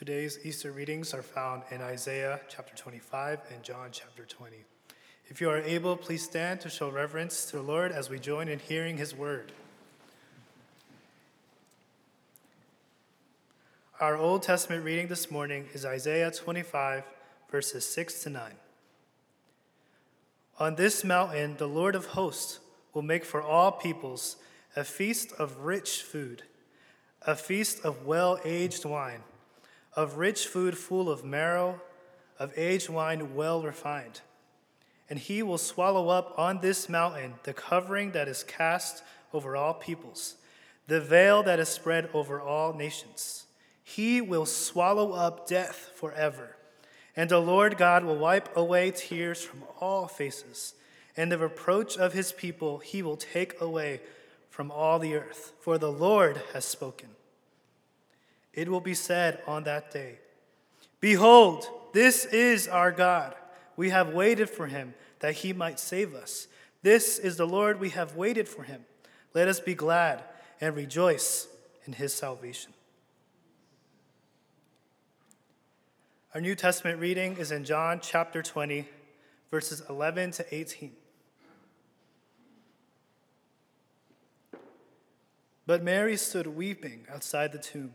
Today's Easter readings are found in Isaiah chapter 25 and John chapter 20. If you are able, please stand to show reverence to the Lord as we join in hearing his word. Our Old Testament reading this morning is Isaiah 25, verses 6 to 9. On this mountain, the Lord of hosts will make for all peoples a feast of rich food, a feast of well aged wine, of rich food full of marrow, of aged wine well refined. And he will swallow up on this mountain the covering that is cast over all peoples, the veil that is spread over all nations. He will swallow up death forever. And the Lord God will wipe away tears from all faces, and the reproach of his people he will take away from all the earth, for the Lord has spoken. It will be said on that day Behold, this is our God. We have waited for him that he might save us. This is the Lord, we have waited for him. Let us be glad and rejoice in his salvation. Our New Testament reading is in John chapter 20, verses 11 to 18. But Mary stood weeping outside the tomb,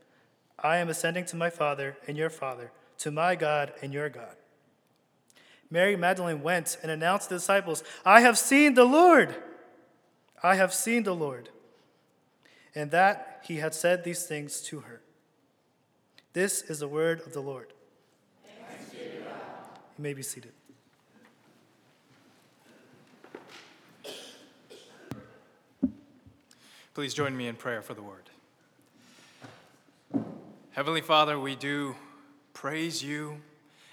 I am ascending to my Father and your Father, to my God and your God. Mary Magdalene went and announced to the disciples, I have seen the Lord. I have seen the Lord. And that he had said these things to her. This is the word of the Lord. You may be seated. Please join me in prayer for the word. Heavenly Father, we do praise you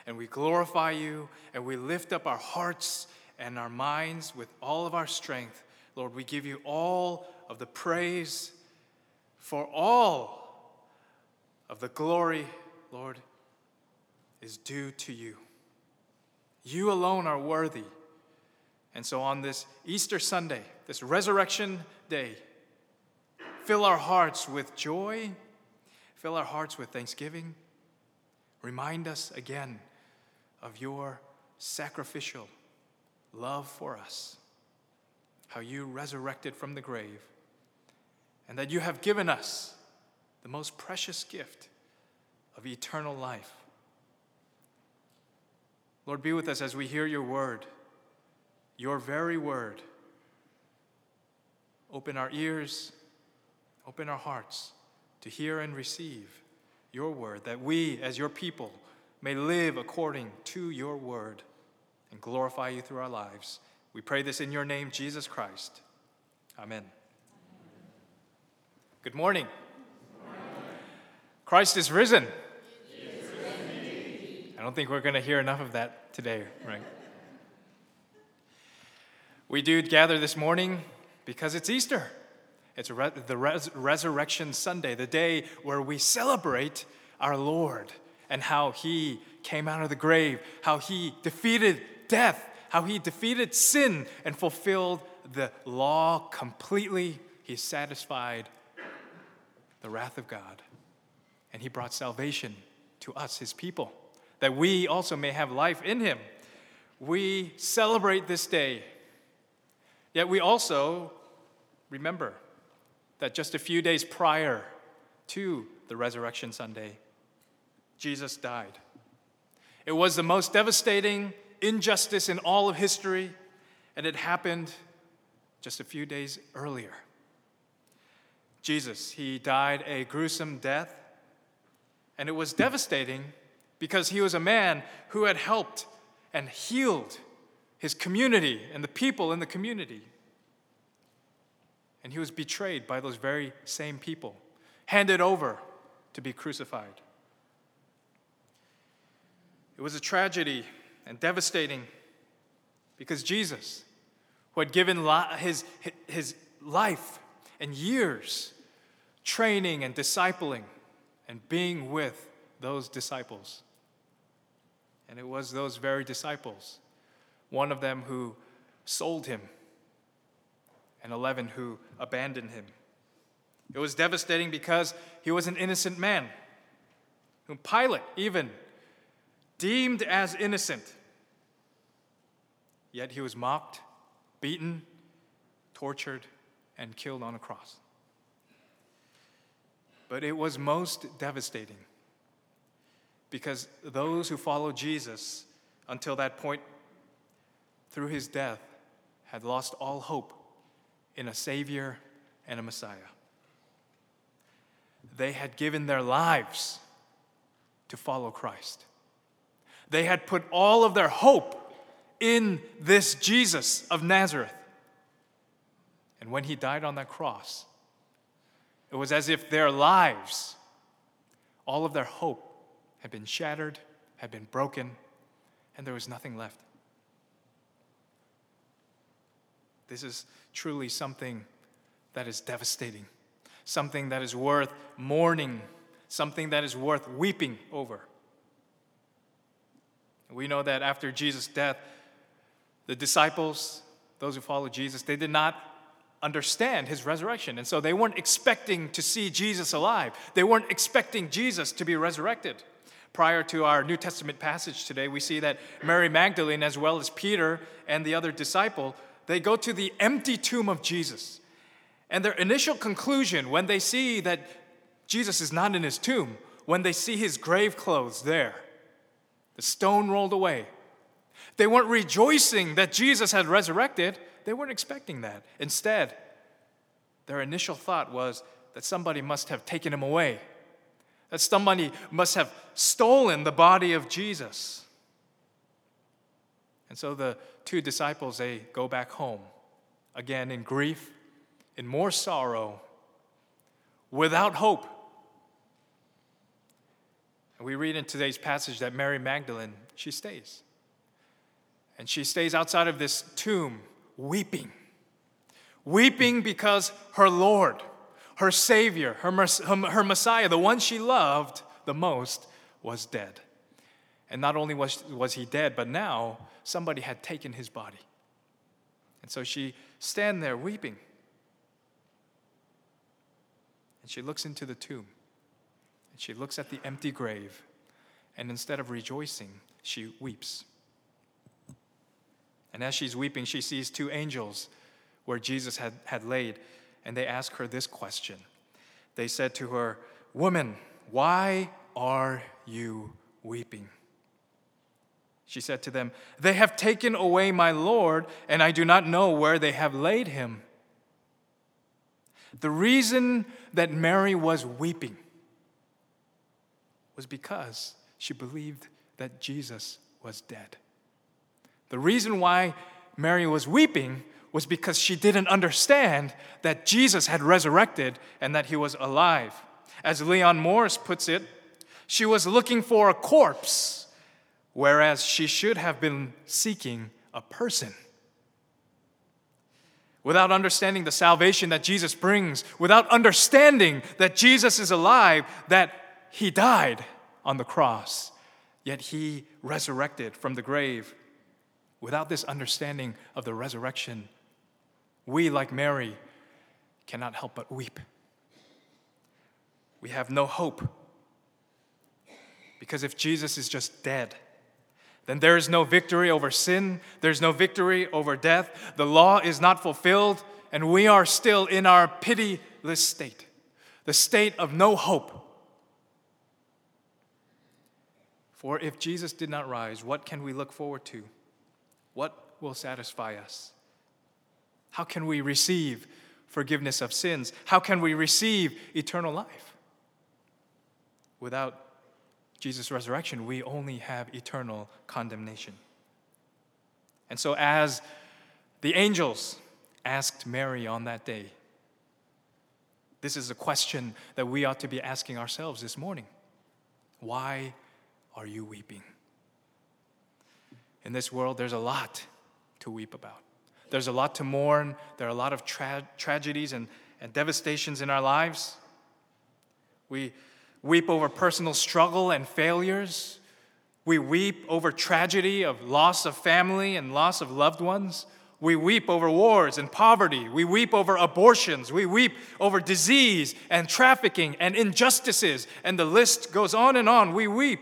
and we glorify you and we lift up our hearts and our minds with all of our strength. Lord, we give you all of the praise for all of the glory, Lord, is due to you. You alone are worthy. And so on this Easter Sunday, this resurrection day, fill our hearts with joy, fill our hearts with thanksgiving. Remind us again of your sacrificial love for us, how you resurrected from the grave, and that you have given us the most precious gift of eternal life. Lord, be with us as we hear your word, your very word. Open our ears, open our hearts to hear and receive your word, that we, as your people, may live according to your word and glorify you through our lives. We pray this in your name, Jesus Christ. Amen. Good morning. Christ is risen. Is risen I don't think we're going to hear enough of that today, right? we do gather this morning because it's Easter. It's re- the res- Resurrection Sunday, the day where we celebrate our Lord and how he came out of the grave, how he defeated death, how he defeated sin and fulfilled the law completely. He satisfied the wrath of God and he brought salvation to us, his people, that we also may have life in him. We celebrate this day, yet we also remember that just a few days prior to the Resurrection Sunday, Jesus died. It was the most devastating injustice in all of history, and it happened just a few days earlier. Jesus, he died a gruesome death, and it was devastating because he was a man who had helped and healed his community and the people in the community. And he was betrayed by those very same people, handed over to be crucified. It was a tragedy and devastating because Jesus, who had given his, his life and years training and discipling and being with those disciples, and it was those very disciples, one of them who sold him, and 11 who abandoned him. It was devastating because he was an innocent man, whom Pilate even deemed as innocent. Yet he was mocked, beaten, tortured, and killed on a cross. But it was most devastating because those who followed Jesus until that point, through his death, had lost all hope in a Savior and a Messiah. They had given their lives to follow Christ. They had put all of their hope in this Jesus of Nazareth. And when he died on that cross, it was as if their lives, all of their hope, had been shattered, had been broken, and there was nothing left. This is truly something that is devastating, something that is worth mourning, something that is worth weeping over. We know that after Jesus' death, the disciples, those who followed Jesus, they did not understand his resurrection. And so they weren't expecting to see Jesus alive. They weren't expecting Jesus to be resurrected. Prior to our New Testament passage today, we see that Mary Magdalene, as well as Peter and the other disciple, they go to the empty tomb of Jesus. And their initial conclusion when they see that Jesus is not in his tomb, when they see his grave clothes there, the stone rolled away. They weren't rejoicing that Jesus had resurrected. They weren't expecting that. Instead, their initial thought was that somebody must have taken him away, that somebody must have stolen the body of Jesus. And so the two disciples, they go back home, again in grief, in more sorrow, without hope. And we read in today's passage that Mary Magdalene, she stays. And she stays outside of this tomb weeping. Weeping because her Lord, her Savior, her, her Messiah, the one she loved the most, was dead. And not only was, was he dead, but now somebody had taken his body. And so she stand there weeping. And she looks into the tomb. And she looks at the empty grave, and instead of rejoicing, she weeps. And as she's weeping, she sees two angels where Jesus had, had laid, and they ask her this question. They said to her, Woman, why are you weeping? She said to them, They have taken away my Lord, and I do not know where they have laid him. The reason that Mary was weeping was because she believed that Jesus was dead. The reason why Mary was weeping was because she didn't understand that Jesus had resurrected and that he was alive. As Leon Morris puts it, she was looking for a corpse, whereas she should have been seeking a person. Without understanding the salvation that Jesus brings, without understanding that Jesus is alive, that he died on the cross, yet he resurrected from the grave. Without this understanding of the resurrection, we, like Mary, cannot help but weep. We have no hope. Because if Jesus is just dead, then there is no victory over sin, there's no victory over death, the law is not fulfilled, and we are still in our pitiless state, the state of no hope. For if Jesus did not rise, what can we look forward to? What will satisfy us? How can we receive forgiveness of sins? How can we receive eternal life? Without Jesus' resurrection, we only have eternal condemnation. And so, as the angels asked Mary on that day, this is a question that we ought to be asking ourselves this morning. Why are you weeping? In this world, there's a lot to weep about. There's a lot to mourn. There are a lot of tra- tragedies and, and devastations in our lives. We weep over personal struggle and failures. We weep over tragedy of loss of family and loss of loved ones. We weep over wars and poverty. We weep over abortions. We weep over disease and trafficking and injustices. And the list goes on and on. We weep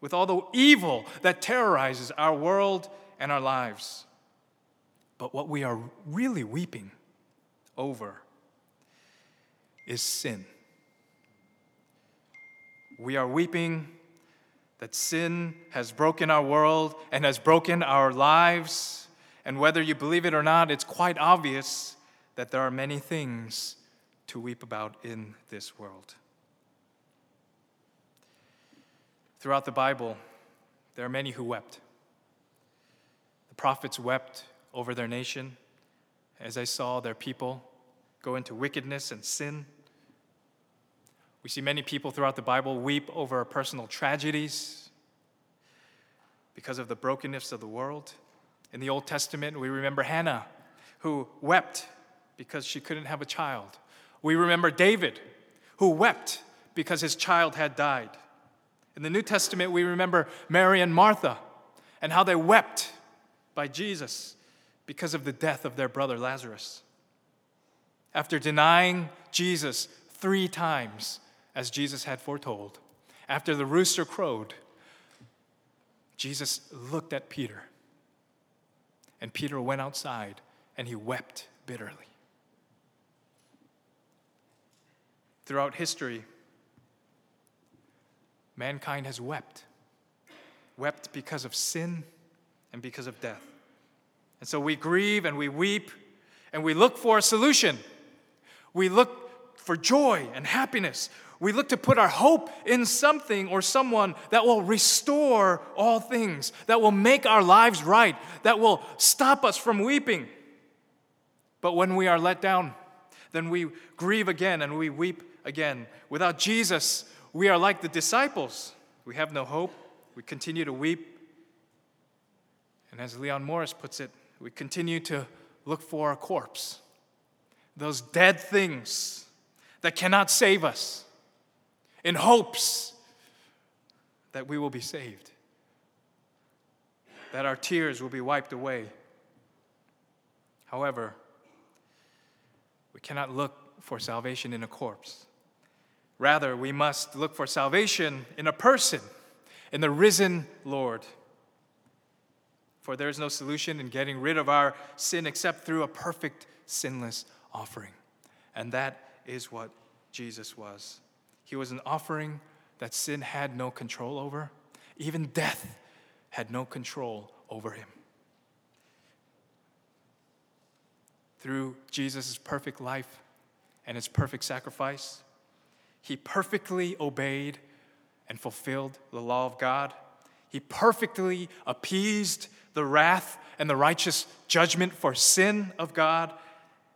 with all the evil that terrorizes our world and our lives. But what we are really weeping over is sin. We are weeping that sin has broken our world and has broken our lives. And whether you believe it or not, it's quite obvious that there are many things to weep about in this world. Throughout the Bible, there are many who wept. The prophets wept over their nation as they saw their people go into wickedness and sin. We see many people throughout the Bible weep over personal tragedies because of the brokenness of the world. In the Old Testament, we remember Hannah, who wept because she couldn't have a child. We remember David, who wept because his child had died. In the New Testament, we remember Mary and Martha and how they wept by Jesus because of the death of their brother Lazarus. After denying Jesus three times, as Jesus had foretold, after the rooster crowed, Jesus looked at Peter. And Peter went outside and he wept bitterly. Throughout history, mankind has wept. Wept because of sin and because of death. And so we grieve and we weep and we look for a solution. We look for joy and happiness. We look to put our hope in something or someone that will restore all things, that will make our lives right, that will stop us from weeping. But when we are let down, then we grieve again and we weep again. Without Jesus, we are like the disciples. We have no hope. We continue to weep. And as Leon Morris puts it, we continue to look for a corpse, those dead things that cannot save us in hopes that we will be saved, that our tears will be wiped away. However, we cannot look for salvation in a corpse. Rather, we must look for salvation in a person, in the risen Lord. For there is no solution in getting rid of our sin except through a perfect, sinless offering. And that is what Jesus was. He was an offering that sin had no control over. Even death had no control over him. Through Jesus' perfect life and his perfect sacrifice, he perfectly obeyed and fulfilled the law of God. He perfectly appeased the wrath and the righteous judgment for sin of God,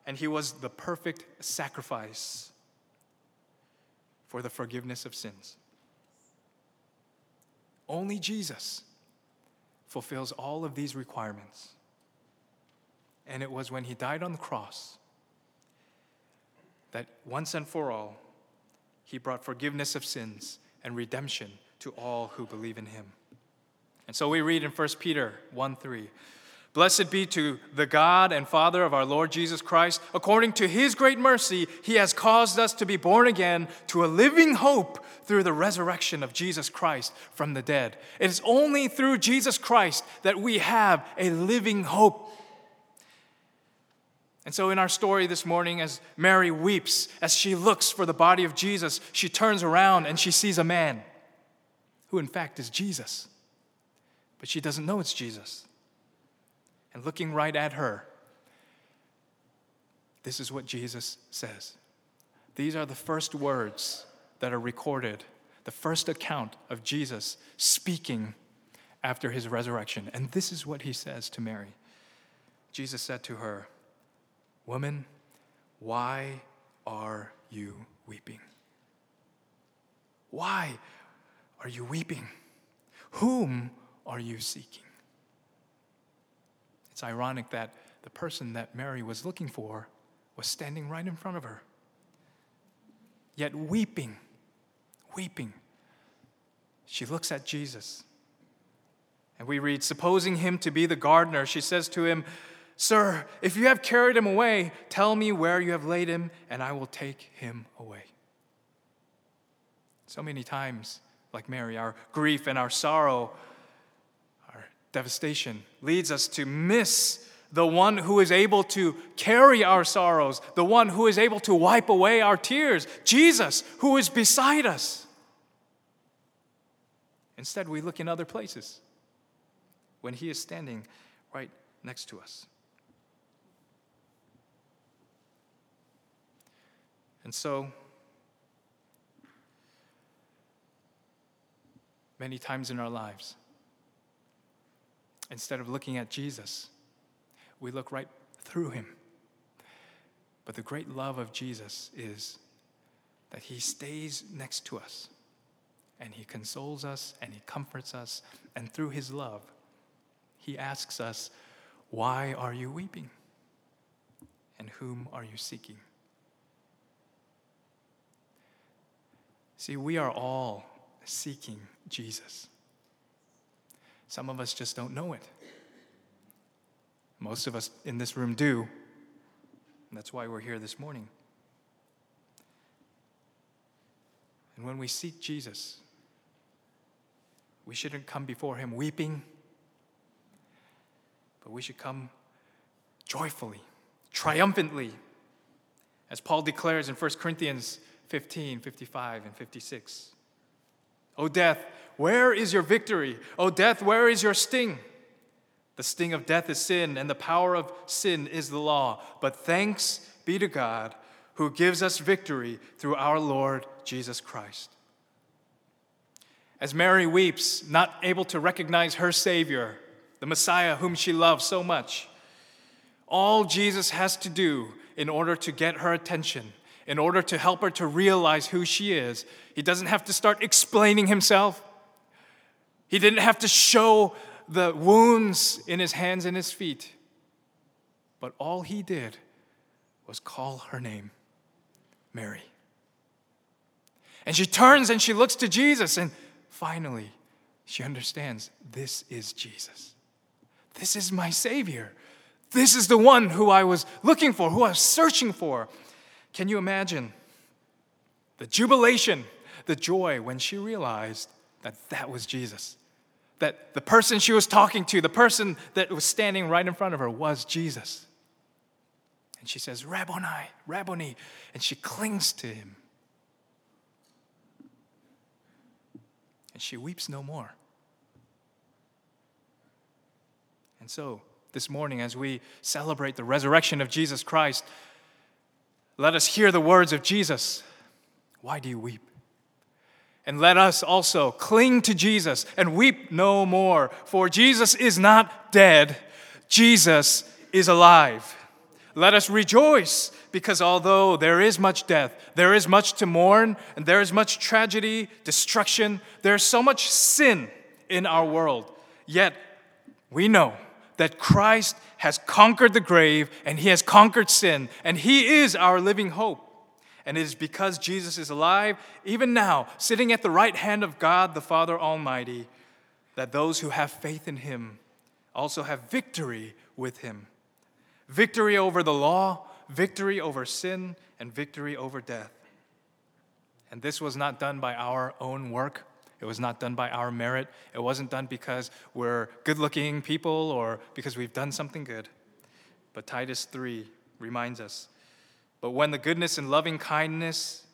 and he was the perfect sacrifice for the forgiveness of sins. Only Jesus fulfills all of these requirements. And it was when he died on the cross that once and for all, he brought forgiveness of sins and redemption to all who believe in him. And so we read in 1 Peter 1 3. Blessed be to the God and Father of our Lord Jesus Christ. According to his great mercy, he has caused us to be born again to a living hope through the resurrection of Jesus Christ from the dead. It is only through Jesus Christ that we have a living hope. And so, in our story this morning, as Mary weeps, as she looks for the body of Jesus, she turns around and she sees a man who in fact is Jesus. But she doesn't know it's Jesus. And looking right at her, this is what Jesus says. These are the first words that are recorded, the first account of Jesus speaking after his resurrection. And this is what he says to Mary Jesus said to her, Woman, why are you weeping? Why are you weeping? Whom are you seeking? It's ironic that the person that Mary was looking for was standing right in front of her. Yet weeping, weeping, she looks at Jesus. And we read, supposing him to be the gardener, she says to him, Sir, if you have carried him away, tell me where you have laid him, and I will take him away. So many times, like Mary, our grief and our sorrow, devastation leads us to miss the one who is able to carry our sorrows, the one who is able to wipe away our tears, Jesus, who is beside us. Instead, we look in other places when he is standing right next to us. And so, many times in our lives, instead of looking at Jesus, we look right through him. But the great love of Jesus is that he stays next to us and he consoles us and he comforts us. And through his love, he asks us, Why are you weeping? And whom are you seeking? See, we are all seeking Jesus. Some of us just don't know it. Most of us in this room do. That's why we're here this morning. And when we seek Jesus, we shouldn't come before him weeping, but we should come joyfully, triumphantly, as Paul declares in 1 Corinthians 15, 55, and 56. O death, where is your victory? O death, where is your sting? The sting of death is sin, and the power of sin is the law. But thanks be to God who gives us victory through our Lord Jesus Christ. As Mary weeps, not able to recognize her Savior, the Messiah whom she loves so much, all Jesus has to do in order to get her attention in order to help her to realize who she is. He doesn't have to start explaining himself. He didn't have to show the wounds in his hands and his feet. But all he did was call her name, Mary. And she turns and she looks to Jesus, and finally, she understands this is Jesus. This is my Savior. This is the one who I was looking for, who I was searching for. Can you imagine the jubilation, the joy when she realized that that was Jesus? That the person she was talking to, the person that was standing right in front of her, was Jesus. And she says, Rabboni, Rabboni. And she clings to him. And she weeps no more. And so, this morning, as we celebrate the resurrection of Jesus Christ, let us hear the words of Jesus. Why do you weep? And let us also cling to Jesus and weep no more, for Jesus is not dead, Jesus is alive. Let us rejoice because although there is much death, there is much to mourn, and there is much tragedy, destruction, there is so much sin in our world, yet we know that Christ has conquered the grave and he has conquered sin, and he is our living hope. And it is because Jesus is alive, even now, sitting at the right hand of God the Father Almighty, that those who have faith in him also have victory with him victory over the law, victory over sin, and victory over death. And this was not done by our own work it was not done by our merit. It wasn't done because we're good looking people or because we've done something good. But Titus 3 reminds us But when the goodness and loving kindness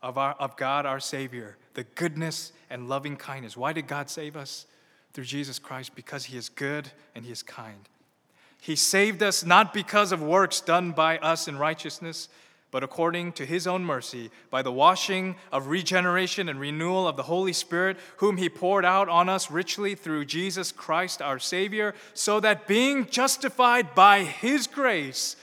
of, our, of God our Savior, the goodness and loving kindness. Why did God save us? Through Jesus Christ, because He is good and He is kind. He saved us not because of works done by us in righteousness, but according to His own mercy, by the washing of regeneration and renewal of the Holy Spirit, whom He poured out on us richly through Jesus Christ our Savior, so that being justified by His grace,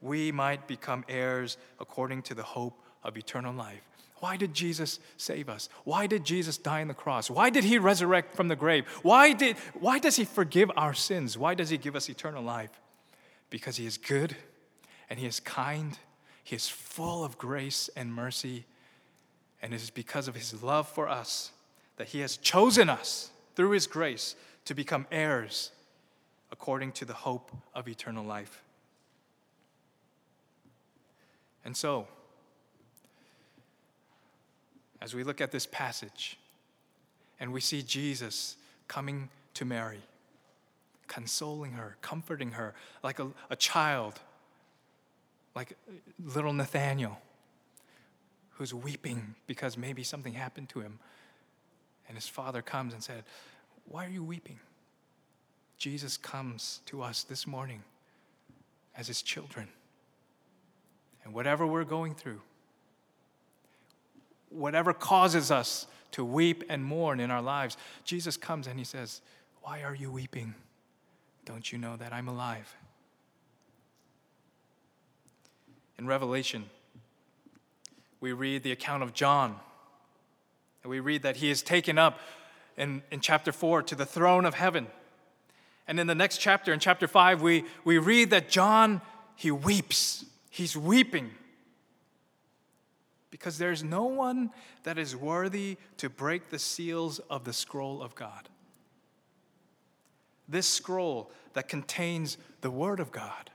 we might become heirs according to the hope of eternal life. Why did Jesus save us? Why did Jesus die on the cross? Why did he resurrect from the grave? Why, did, why does he forgive our sins? Why does he give us eternal life? Because he is good and he is kind. He is full of grace and mercy. And it is because of his love for us that he has chosen us through his grace to become heirs according to the hope of eternal life. And so, as we look at this passage and we see Jesus coming to Mary, consoling her, comforting her like a, a child, like little Nathaniel, who's weeping because maybe something happened to him. And his father comes and said, Why are you weeping? Jesus comes to us this morning as his children. And whatever we're going through, whatever causes us to weep and mourn in our lives, Jesus comes and he says, Why are you weeping? Don't you know that I'm alive? In Revelation, we read the account of John. And we read that he is taken up in, in chapter 4 to the throne of heaven. And in the next chapter, in chapter 5, we, we read that John, he weeps. He's weeping because there's no one that is worthy to break the seals of the scroll of God. This scroll that contains the Word of God,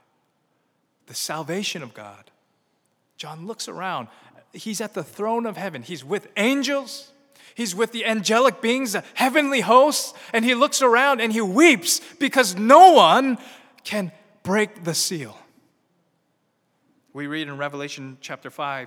the salvation of God. John looks around. He's at the throne of heaven. He's with angels. He's with the angelic beings, the heavenly hosts, and he looks around and he weeps because no one can break the seal. We read in Revelation chapter 5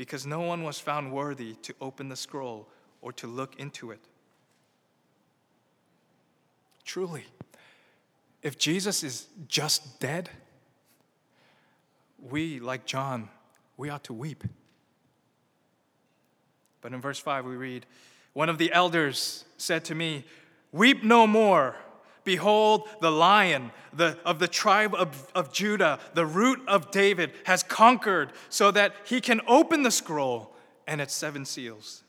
because no one was found worthy to open the scroll or to look into it. Truly, if Jesus is just dead, we, like John, we ought to weep. But in verse 5, we read, One of the elders said to me, Weep no more. Behold, the lion the, of the tribe of, of Judah, the root of David, has conquered so that he can open the scroll and its seven seals.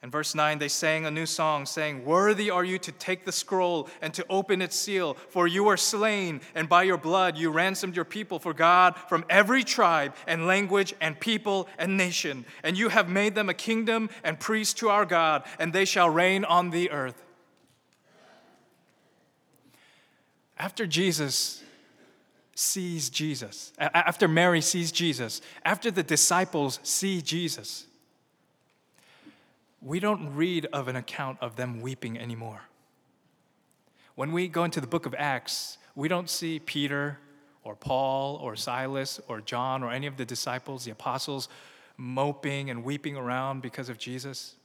In verse 9, they sang a new song, saying, Worthy are you to take the scroll and to open its seal, for you are slain, and by your blood you ransomed your people for God from every tribe and language and people and nation. And you have made them a kingdom and priests to our God, and they shall reign on the earth. After Jesus sees Jesus, after Mary sees Jesus, after the disciples see Jesus, we don't read of an account of them weeping anymore. When we go into the book of Acts, we don't see Peter or Paul or Silas or John or any of the disciples, the apostles, moping and weeping around because of Jesus.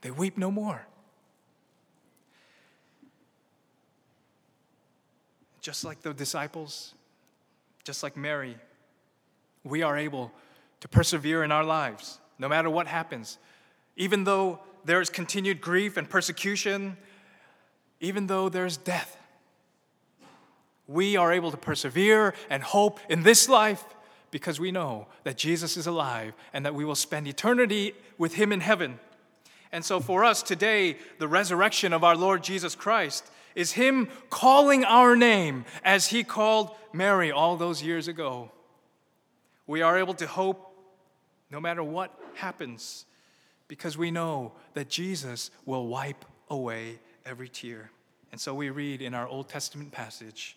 They weep no more. Just like the disciples, just like Mary, we are able to persevere in our lives no matter what happens. Even though there is continued grief and persecution, even though there's death, we are able to persevere and hope in this life because we know that Jesus is alive and that we will spend eternity with him in heaven. And so, for us today, the resurrection of our Lord Jesus Christ is Him calling our name as He called Mary all those years ago. We are able to hope no matter what happens, because we know that Jesus will wipe away every tear. And so we read in our Old Testament passage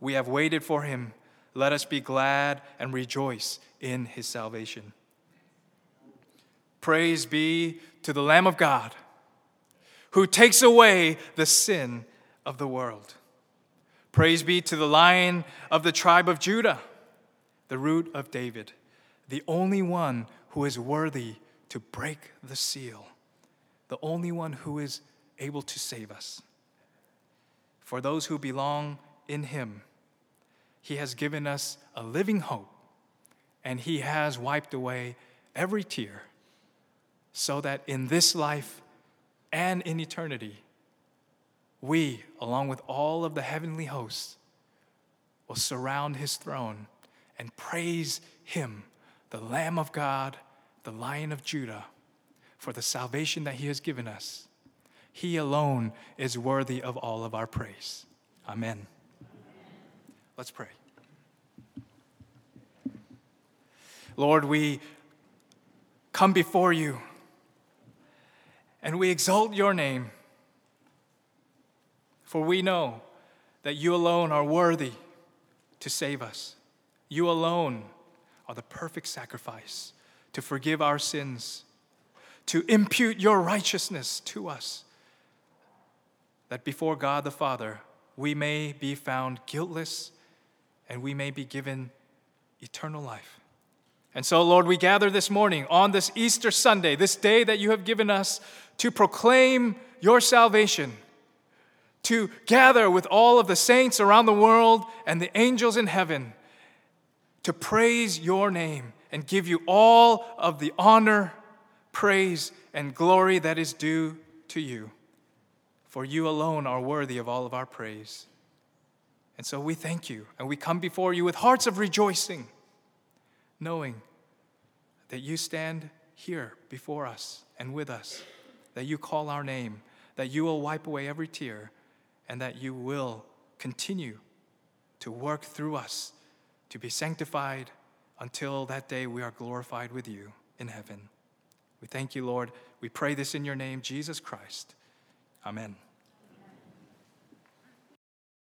We have waited for him. Let us be glad and rejoice in his salvation. Praise be to the Lamb of God who takes away the sin of the world. Praise be to the Lion of the tribe of Judah, the root of David, the only one who is worthy to break the seal, the only one who is able to save us. For those who belong in him, he has given us a living hope, and he has wiped away every tear, so that in this life and in eternity, we, along with all of the heavenly hosts, will surround his throne and praise him, the Lamb of God, the Lion of Judah, for the salvation that he has given us. He alone is worthy of all of our praise. Amen. Let's pray. Lord, we come before you and we exalt your name, for we know that you alone are worthy to save us. You alone are the perfect sacrifice to forgive our sins, to impute your righteousness to us, that before God the Father we may be found guiltless and we may be given eternal life. And so, Lord, we gather this morning on this Easter Sunday, this day that you have given us to proclaim your salvation, to gather with all of the saints around the world and the angels in heaven, to praise your name and give you all of the honor, praise, and glory that is due to you. For you alone are worthy of all of our praise. And so we thank you, and we come before you with hearts of rejoicing, knowing that you stand here before us and with us, that you call our name, that you will wipe away every tear, and that you will continue to work through us to be sanctified until that day we are glorified with you in heaven. We thank you, Lord. We pray this in your name, Jesus Christ. Amen.